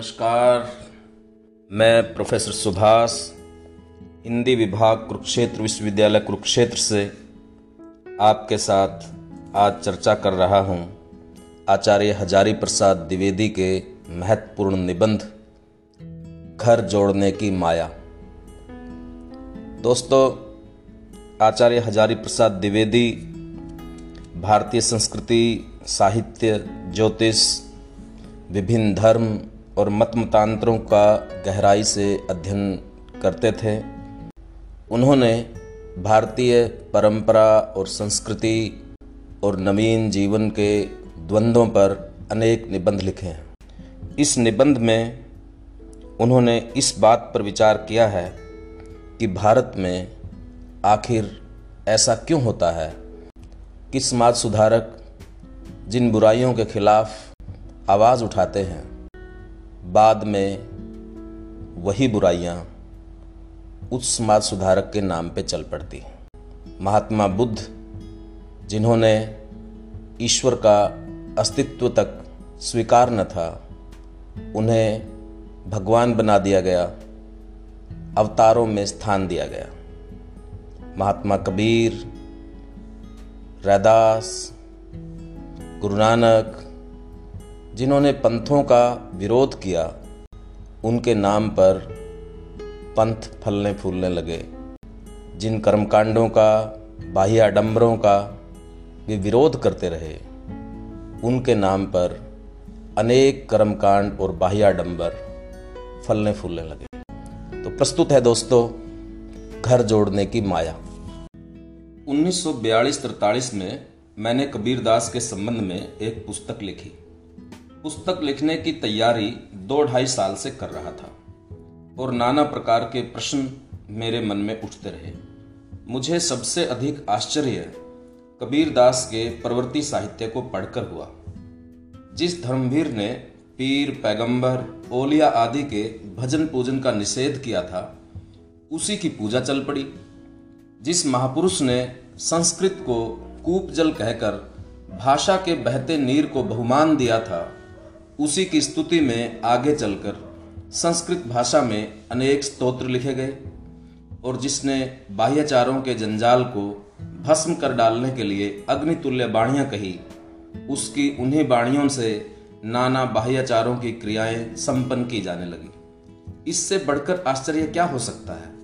नमस्कार। मैं प्रोफेसर सुभाष, हिंदी विभाग कुरुक्षेत्र विश्वविद्यालय कुरुक्षेत्र से आपके साथ आज चर्चा कर रहा हूँ आचार्य हजारी प्रसाद द्विवेदी के महत्वपूर्ण निबंध, घर जोड़ने की माया। दोस्तों, आचार्य हजारी प्रसाद द्विवेदी भारतीय संस्कृति, साहित्य, ज्योतिष, विभिन्न धर्म और मत मतांतरों का गहराई से अध्ययन करते थे। उन्होंने भारतीय परंपरा और संस्कृति और नवीन जीवन के द्वंद्वों पर अनेक निबंध लिखे हैं। इस निबंध में उन्होंने इस बात पर विचार किया है कि भारत में आखिर ऐसा क्यों होता है? कि समाज सुधारक जिन बुराइयों के खिलाफ आवाज़ उठाते हैं बाद में वही बुराइयाँ उस समाज सुधारक के नाम पे चल पड़ती महात्मा बुद्ध, जिन्होंने ईश्वर का अस्तित्व तक स्वीकार न था, उन्हें भगवान बना दिया गया, अवतारों में स्थान दिया गया। महात्मा कबीर, रैदास गुरु नानक जिन्होंने पंथों का विरोध किया, उनके नाम पर पंथ फलने फूलने लगे। जिन कर्मकांडों का, बाह्य आडंबरों का वे विरोध करते रहे, उनके नाम पर अनेक कर्मकांड और बाह्य आडंबर फलने फूलने लगे। तो प्रस्तुत है दोस्तों, घर जोड़ने की माया। 1942-43 में मैंने कबीरदास के संबंध में एक पुस्तक लिखी। पुस्तक लिखने की तैयारी दो ढाई साल से कर रहा था और नाना प्रकार के प्रश्न मेरे मन में उठते रहे। मुझे सबसे अधिक आश्चर्य कबीर दास के प्रवृत्ति साहित्य को पढ़कर हुआ। जिस धर्मवीर ने पीर, पैगंबर, ओलिया आदि के भजन पूजन का निषेध किया था, उसी की पूजा चल पड़ी। जिस महापुरुष ने संस्कृत को कूप जल कहकर भाषा के बहते नीर को बहुमान दिया था उसी की स्तुति में आगे चलकर संस्कृत भाषा में अनेक स्तोत्र लिखे गए और जिसने बाह्याचारों के जंजाल को भस्म कर डालने के लिए अग्नितुल्य बाणियाँ कही, उसकी उन्हीं बाणियों से नाना बाह्याचारों की क्रियाएँ संपन्न की जाने लगी। इससे बढ़कर आश्चर्य क्या हो सकता है?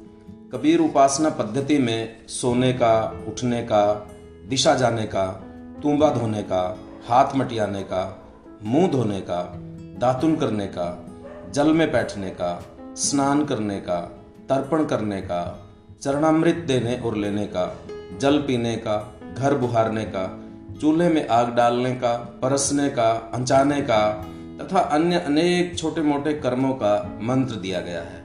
कबीर उपासना पद्धति में सोने का, उठने का, दिशा जाने का तुम्बा धोने का, हाथ मटियाने का मुँह धोने का, दातुन करने का, जल में बैठने का, स्नान करने का, तर्पण करने का, चरणामृत देने और लेने का, जल पीने का, घर बुहारने का, चूल्हे में आग डालने का, परसने का अंचाने का तथा अन्य अनेक छोटे मोटे कर्मों का मंत्र दिया गया है।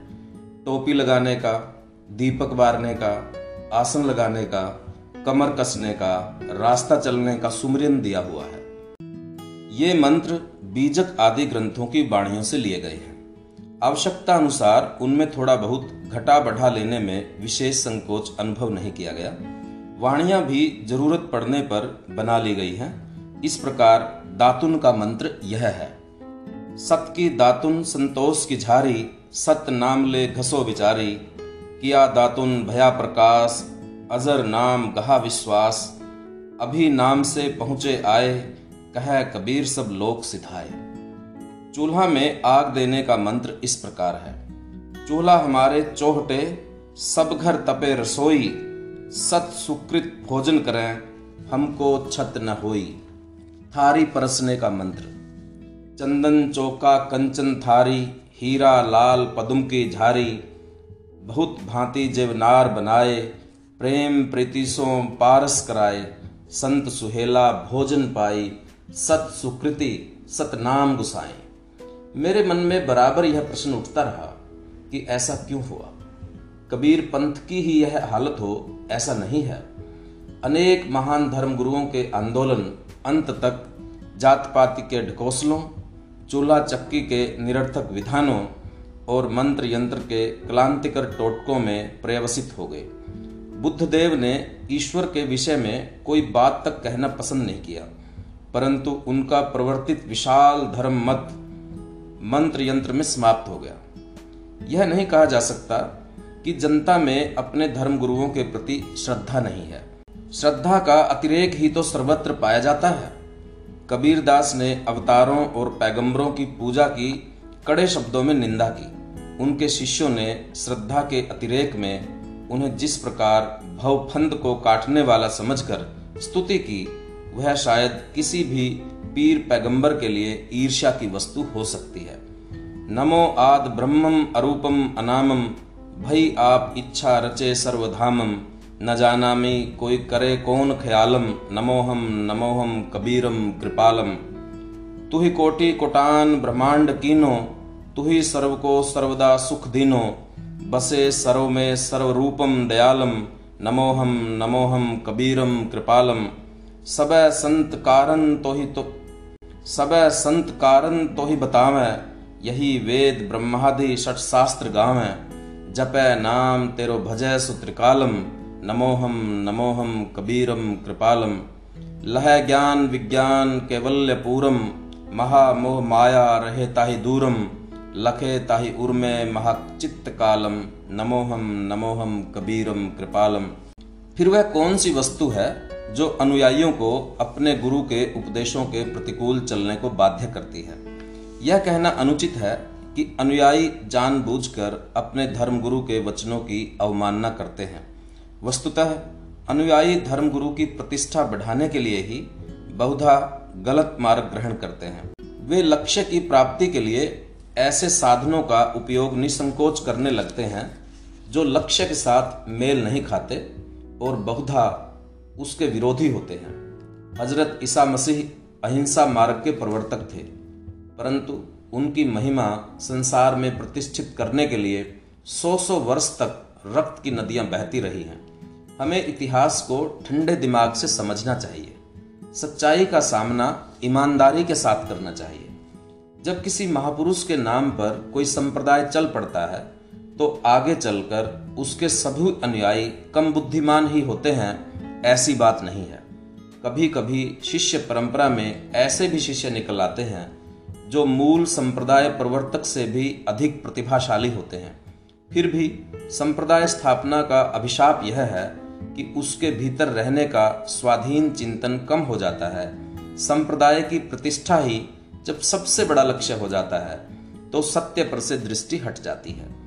टोपी लगाने का, दीपक बारने का, आसन लगाने का, कमर कसने का, रास्ता चलने का सुमरिन दिया हुआ है। ये मंत्र बीजक आदि ग्रंथों की वाणियों से लिए गए हैं। आवश्यकता अनुसार उनमें थोड़ा बहुत घटा बढ़ा लेने में विशेष संकोच अनुभव नहीं किया गया। वाणियाँ भी ज़रूरत पड़ने पर बना ली गई हैं। इस प्रकार दातुन का मंत्र यह है। सत की दातुन संतोष की झारी, सत नाम ले घसो विचारी। किया दातुन भया प्रकाश, अजर नाम गहा विश्वास। अभी नाम से पहुँचे आए कह, कबीर सब लोक सिधाए। चूल्हा में आग देने का मंत्र इस प्रकार है। चूल्हा हमारे चोहटे, सब घर तपे रसोई, सत सुकृत भोजन करें, हमको छत न होई। थारी परसने का मंत्र, चंदन चौका कंचन थारी, हीरा लाल पदुम की झारी, बहुत भांति जेवनार बनाए, प्रेम प्रीतिसों पारस कराए, संत सुहेला भोजन पाई। सत सुकृति सतनाम गुसाए। मेरे मन में बराबर यह प्रश्न उठता रहा कि ऐसा क्यों हुआ? कबीर पंथ की ही यह हालत हो, ऐसा नहीं है। अनेक महान धर्म गुरुओं के आंदोलन अंत तक जात पाति के ढकोसलों चूल्हा चक्की के निरर्थक विधानों और मंत्र यंत्र के क्लांतिकर टोटकों में पर्यवसित हो गए। बुद्धदेव ने ईश्वर के विषय में कोई बात तक कहना पसंद नहीं किया। परंतु उनका प्रवर्तित विशाल धर्म मत मंत्र यंत्र में समाप्त हो गया। यह नहीं कहा जा सकता कि जनता में अपने धर्म गुरुओं के प्रति श्रद्धा नहीं है। श्रद्धा का अतिरेक ही तो सर्वत्र पाया जाता है। कबीर दास ने अवतारों और पैगंबरों की पूजा की, कड़े शब्दों में निंदा की। उनके शिष्यों ने श्रद्धा के अतिरेक में उन्हें जिस प्रकार भवफंद को काटने वाला समझकर स्तुति की वह शायद किसी भी पीर पैगंबर के लिए ईर्ष्या की वस्तु हो सकती है। नमो आद ब्रह्मम अरूपम अनामम भई आप इच्छा रचे सर्वधामम न जानामी कोई करे कौन ख्यालम नमोहम नमोहम कबीरम कृपालम। तु ही कोटि कोटान ब्रह्मांड कीनो तु ही सर्व को सर्वदा सुख दीनो, बसे सर्व में सर्व रूपम दयालम नमोहम नमोहम कबीरम कृपालम। सब संत कारण तो ही तो सब संत कारण तो ही बतावे, यही वेद ब्रह्मादि षट शास्त्र गावे। जपै नाम तेरो भजय सुत्रिकालम, नमोहम नमोहम कबीरम कृपालम। लह ज्ञान विज्ञान कैवल्य पूरम महामोह माया रहे ताहि दूरम। लखे ताहि उर्मे महाचित्त कालम, नमोहम नमोहम कबीरम कृपालम। फिर वह कौन सी वस्तु है? जो अनुयायियों को अपने गुरु के उपदेशों के प्रतिकूल चलने को बाध्य करती है। यह कहना अनुचित है कि अनुयायी जानबूझकर अपने धर्मगुरु के वचनों की अवमानना करते हैं। वस्तुतः, अनुयायी धर्मगुरु की प्रतिष्ठा बढ़ाने के लिए ही बहुधा गलत मार्ग ग्रहण करते हैं। वे लक्ष्य की प्राप्ति के लिए ऐसे साधनों का उपयोग निसंकोच करने लगते हैं, जो लक्ष्य के साथ मेल नहीं खाते और बहुधा उसके विरोधी होते हैं। हज़रत ईसा मसीह अहिंसा मार्ग के प्रवर्तक थे, परंतु उनकी महिमा संसार में प्रतिष्ठित करने के लिए सौ सौ वर्ष तक रक्त की नदियाँ बहती रही हैं। हमें इतिहास को ठंडे दिमाग से समझना चाहिए। सच्चाई का सामना ईमानदारी के साथ करना चाहिए। जब किसी महापुरुष के नाम पर कोई संप्रदाय चल पड़ता है तो आगे चलकर उसके सभी अनुयायी कम बुद्धिमान ही होते हैं ऐसी बात नहीं है। कभी कभी शिष्य परंपरा में ऐसे भी शिष्य निकल आते हैं, जो मूल संप्रदाय प्रवर्तक से भी अधिक प्रतिभाशाली होते हैं। फिर भी संप्रदाय स्थापना का अभिशाप यह है कि उसके भीतर रहने का स्वाधीन चिंतन कम हो जाता है। संप्रदाय की प्रतिष्ठा ही जब सबसे बड़ा लक्ष्य हो जाता है तो सत्य पर से दृष्टि हट जाती है।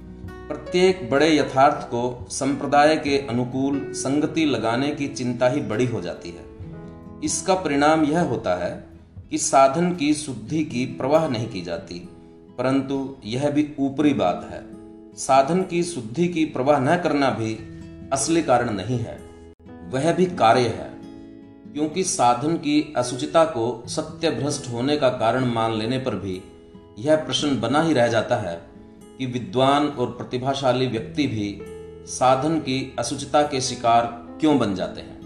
प्रत्येक बड़े यथार्थ को संप्रदाय के अनुकूल संगति लगाने की चिंता ही बड़ी हो जाती है। इसका परिणाम यह होता है कि साधन की शुद्धि की प्रवाह नहीं की जाती, परंतु यह भी ऊपरी बात है। साधन की शुद्धि की प्रवाह न करना भी असली कारण नहीं है, वह भी कार्य है, क्योंकि साधन की असुचिता को सत्य भ्रष्ट होने का कारण मान लेने पर भी यह प्रश्न बना ही रह जाता है कि विद्वान और प्रतिभाशाली व्यक्ति भी साधन की असुचिता के शिकार क्यों बन जाते हैं?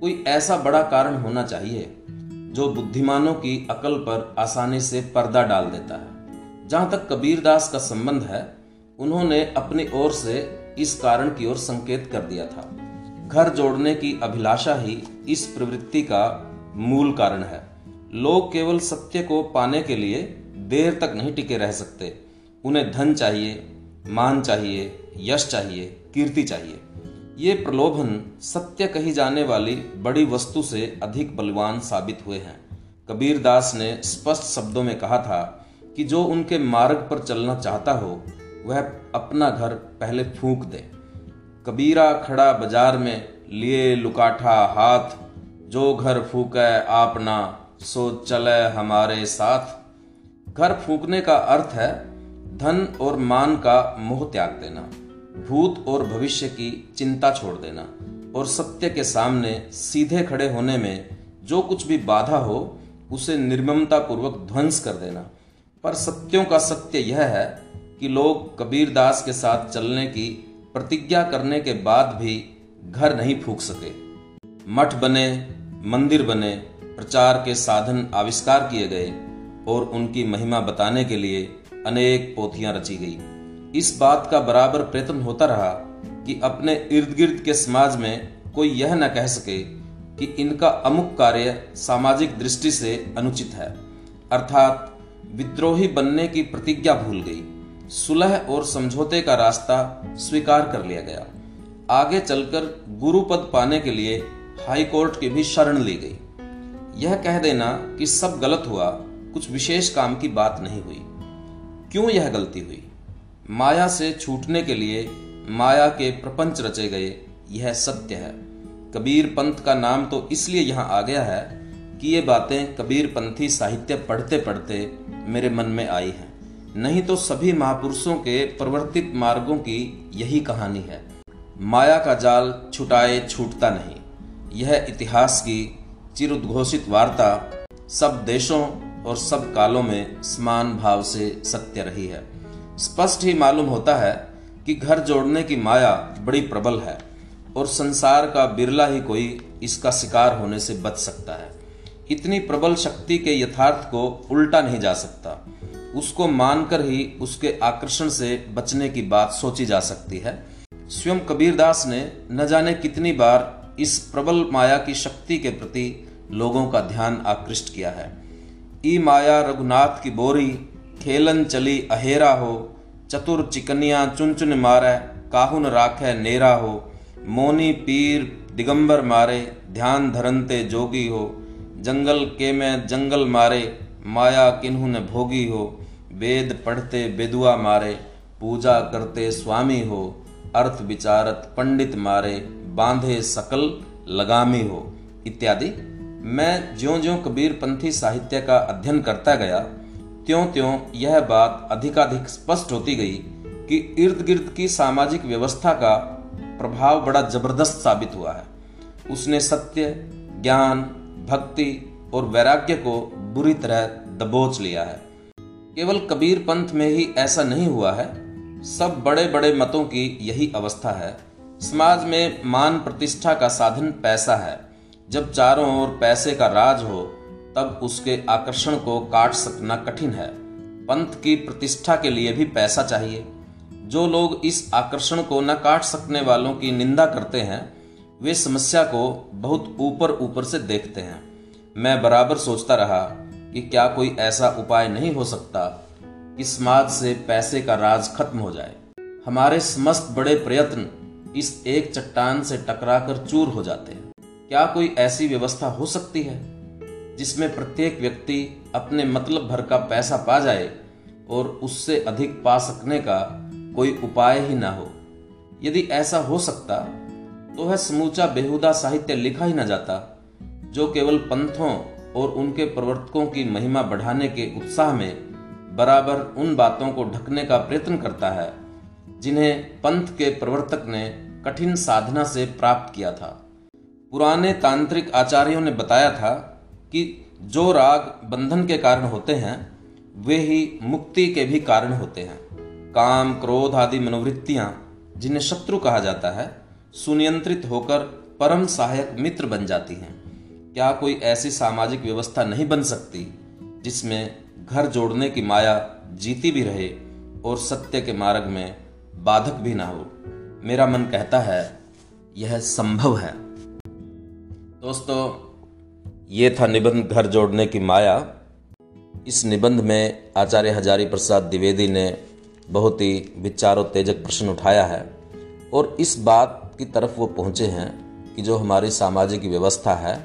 कोई ऐसा बड़ा कारण होना चाहिए जो बुद्धिमानों की अकल पर आसानी से पर्दा डाल देता है। जहाँ तक कबीरदास का संबंध है, उन्होंने अपनी ओर से इस कारण की ओर संकेत कर दिया था। घर जोड़ने की अभिलाषा ही इस प्रवृत्ति का मूल कारण है। लोग केवल सत्य को पाने के लिए देर तक नहीं टिके रह सकते। उन्हें धन चाहिए, मान चाहिए, यश चाहिए, कीर्ति चाहिए। ये प्रलोभन सत्य कही जाने वाली बड़ी वस्तु से अधिक बलवान साबित हुए हैं। कबीर दास ने स्पष्ट शब्दों में कहा था कि जो उनके मार्ग पर चलना चाहता हो, वह अपना घर पहले फूंक दे। कबीरा खड़ा बाज़ार में, लिए लुकाठा हाथ, जो घर फूके आपना सो चले हमारे साथ। घर फूकने का अर्थ है धन और मान का मोह त्याग देना, भूत और भविष्य की चिंता छोड़ देना और सत्य के सामने सीधे खड़े होने में जो कुछ भी बाधा हो, उसे निर्ममता पूर्वक ध्वंस कर देना। पर सत्यों का सत्य यह है कि लोग कबीर दास के साथ चलने की प्रतिज्ञा करने के बाद भी घर नहीं फूक सके। मठ बने, मंदिर बने, प्रचार के साधन आविष्कार किए गए और उनकी महिमा बताने के लिए अनेक पोथियाँ रची गई। इस बात का बराबर प्रयत्न होता रहा कि अपने इर्द गिर्द के समाज में कोई यह न कह सके कि इनका अमुक कार्य सामाजिक दृष्टि से अनुचित है। अर्थात, विद्रोही बनने की प्रतिज्ञा भूल गई। सुलह और समझौते का रास्ता स्वीकार कर लिया गया। आगे चलकर गुरुपद पाने के लिए हाई कोर्ट की भी शरण ली गई। यह कह देना कि सब गलत हुआ, कुछ विशेष काम की बात नहीं हुई। क्यों यह गलती हुई? माया से छूटने के लिए माया के प्रपंच रचे गए, यह सत्य है। कबीर पंथ का नाम तो इसलिए यहाँ आ गया है कि ये बातें कबीर पंथी साहित्य पढ़ते पढ़ते मेरे मन में आई हैं। नहीं तो सभी महापुरुषों के प्रवर्तित मार्गों की यही कहानी है। माया का जाल छुटाए छूटता नहीं। यह इतिहास की चिरुद्घोषित वार्ता सब देशों और सब कालों में समान भाव से सत्य रही है। स्पष्ट ही मालूम होता है कि घर जोड़ने की माया बड़ी प्रबल है और संसार का बिरला ही कोई इसका शिकार होने से बच सकता है। इतनी प्रबल शक्ति के यथार्थ को उल्टा नहीं जा सकता। उसको मानकर ही उसके आकर्षण से बचने की बात सोची जा सकती है। स्वयं कबीरदास ने न जाने कितनी बार इस प्रबल माया की शक्ति के प्रति लोगों का ध्यान आकृष्ट किया है। ई माया रघुनाथ की बोरी, खेलन चली अहेरा हो। चतुर चिकनिया चुन चुन मारे, काहुन राखे नेरा हो। मोनी पीर दिगंबर मारे, ध्यान धरनते जोगी हो। जंगल के में जंगल मारे, माया किन्हू ने भोगी हो। वेद पढ़ते बेदुआ मारे, पूजा करते स्वामी हो। अर्थ विचारत पंडित मारे, बांधे सकल लगामी हो। इत्यादि। मैं ज्यो ज्यो कबीर पंथी साहित्य का अध्ययन करता गया त्यों त्यों यह बात अधिकाधिक स्पष्ट होती गई कि इर्द गिर्द की सामाजिक व्यवस्था का प्रभाव बड़ा ज़बरदस्त साबित हुआ है। उसने सत्य, ज्ञान, भक्ति और वैराग्य को बुरी तरह दबोच लिया है। केवल कबीर पंथ में ही ऐसा नहीं हुआ है। सब बड़े बड़े मतों की यही अवस्था है। समाज में मान प्रतिष्ठा का साधन पैसा है। जब चारों ओर पैसे का राज हो, तब उसके आकर्षण को काट सकना कठिन है। पंथ की प्रतिष्ठा के लिए भी पैसा चाहिए। जो लोग इस आकर्षण को न काट सकने वालों की निंदा करते हैं, वे समस्या को बहुत ऊपर ऊपर से देखते हैं। मैं बराबर सोचता रहा कि क्या कोई ऐसा उपाय नहीं हो सकता कि समाज से पैसे का राज खत्म हो जाए। हमारे समस्त बड़े प्रयत्न इस एक चट्टान से टकराकर चूर हो जाते हैं। क्या कोई ऐसी व्यवस्था हो सकती है जिसमें प्रत्येक व्यक्ति अपने मतलब भर का पैसा पा जाए और उससे अधिक पा सकने का कोई उपाय ही ना हो? यदि ऐसा हो सकता तो वह समूचा बेहुदा साहित्य लिखा ही न जाता, जो केवल पंथों और उनके प्रवर्तकों की महिमा बढ़ाने के उत्साह में बराबर उन बातों को ढकने का प्रयत्न करता है, जिन्हें पंथ के प्रवर्तक ने कठिन साधना से प्राप्त किया था। पुराने तांत्रिक आचार्यों ने बताया था कि जो राग बंधन के कारण होते हैं, वे ही मुक्ति के भी कारण होते हैं। काम, क्रोध आदि मनोवृत्तियाँ, जिन्हें शत्रु कहा जाता है, सुनियंत्रित होकर परम सहायक मित्र बन जाती हैं। क्या कोई ऐसी सामाजिक व्यवस्था नहीं बन सकती, जिसमें घर जोड़ने की माया जीती भी रहे और सत्य के मार्ग में बाधक भी ना हो? मेरा मन कहता है, यह संभव है। दोस्तों, ये था निबंध घर जोड़ने की माया। इस निबंध में आचार्य हजारी प्रसाद द्विवेदी ने बहुत ही विचारोत्तेजक प्रश्न उठाया है और इस बात की तरफ़ वो पहुँचे हैं कि जो हमारी सामाजिक व्यवस्था है,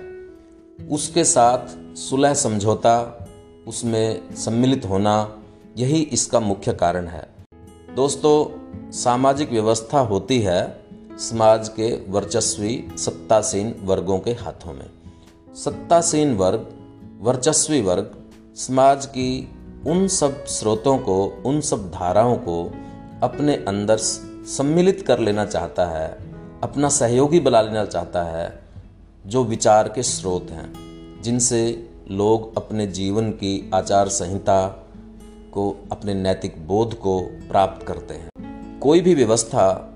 उसके साथ सुलह समझौता, उसमें सम्मिलित होना, यही इसका मुख्य कारण है। दोस्तों, सामाजिक व्यवस्था होती है समाज के वर्चस्वी सत्तासीन वर्गों के हाथों में। सत्तासीन वर्ग, वर्चस्वी वर्ग, समाज की उन सब स्रोतों को, उन सब धाराओं को अपने अंदर सम्मिलित कर लेना चाहता है, अपना सहयोगी बना लेना चाहता है, जो विचार के स्रोत हैं, जिनसे लोग अपने जीवन की आचार संहिता को, अपने नैतिक बोध को प्राप्त करते हैं। कोई भी व्यवस्था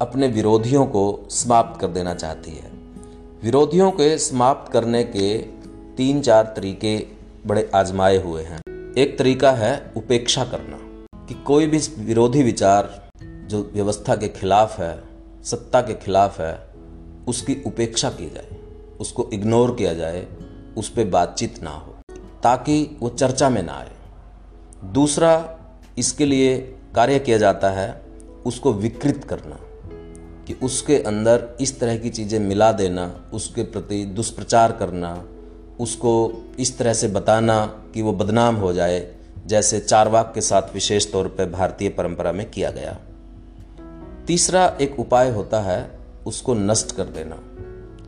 अपने विरोधियों को समाप्त कर देना चाहती है। विरोधियों के समाप्त करने के तीन चार तरीके बड़े आजमाए हुए हैं। एक तरीका है उपेक्षा करना, कि कोई भी विरोधी विचार जो व्यवस्था के खिलाफ है, सत्ता के खिलाफ है, उसकी उपेक्षा की जाए, उसको इग्नोर किया जाए, उस पर बातचीत ना हो, ताकि वो चर्चा में ना आए। दूसरा, इसके लिए कार्य किया जाता है, उसको विकृत करना। कि उसके अंदर इस तरह की चीज़ें मिला देना, उसके प्रति दुष्प्रचार करना, उसको इस तरह से बताना कि वो बदनाम हो जाए, जैसे चारवाक के साथ विशेष तौर पर भारतीय परंपरा में किया गया। तीसरा एक उपाय होता है, उसको नष्ट कर देना,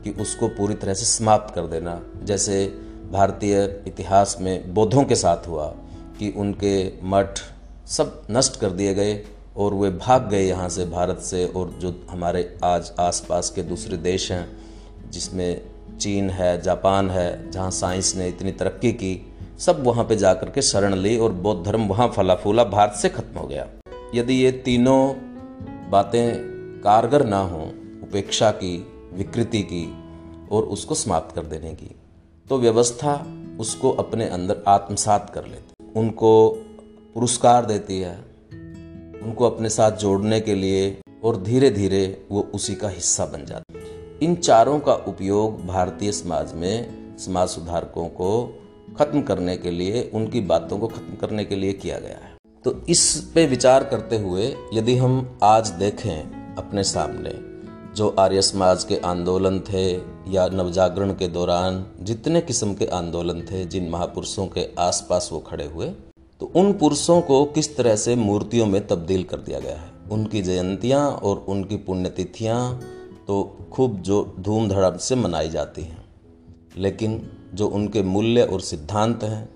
कि उसको पूरी तरह से समाप्त कर देना। जैसे भारतीय इतिहास में बौद्धों के साथ हुआ कि उनके मठ सब नष्ट कर दिए गए और वे भाग गए यहाँ से भारत से और जो हमारे आज आसपास के दूसरे देश हैं, जिसमें चीन है, जापान है, जहाँ साइंस ने इतनी तरक्की की, सब वहाँ पे जा के शरण ली और बौद्ध धर्म वहाँ फला फूला भारत से खत्म हो गया। यदि ये तीनों बातें कारगर ना हों, उपेक्षा की, विकृति की और उसको समाप्त कर देने की तो व्यवस्था उसको अपने अंदर आत्मसात कर लेती। उनको पुरस्कार देती है उनको अपने साथ जोड़ने के लिए और धीरे धीरे वो उसी का हिस्सा बन जाता है। इन चारों का उपयोग भारतीय समाज में समाज सुधारकों को खत्म करने के लिए, उनकी बातों को खत्म करने के लिए किया गया है। तो इस पे विचार करते हुए यदि हम आज देखें अपने सामने, जो आर्य समाज के आंदोलन थे या नवजागरण के दौरान जितने किस्म के आंदोलन थे, जिन महापुरुषों के आसपास वो खड़े हुए तो उन पुरुषों को किस तरह से मूर्तियों में तब्दील कर दिया गया है? उनकी जयंतियाँ और उनकी पुण्यतिथियाँ तो खूब जो धूम धड़ाम से मनाई जाती हैं। लेकिन जो उनके मूल्य और सिद्धांत हैं,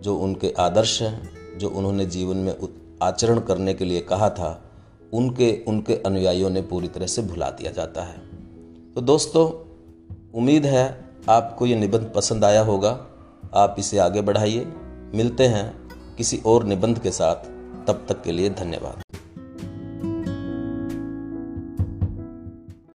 जो उनके आदर्श हैं, जो उन्होंने जीवन में आचरण करने के लिए कहा था, उनके उनके अनुयायियों ने पूरी तरह से भुला दिया जाता है। तो दोस्तों, उम्मीद है आपको ये निबंध पसंद आया होगा। आप इसे आगे बढ़ाइए। मिलते हैं किसी और निबंध के साथ तब तक के लिए धन्यवाद।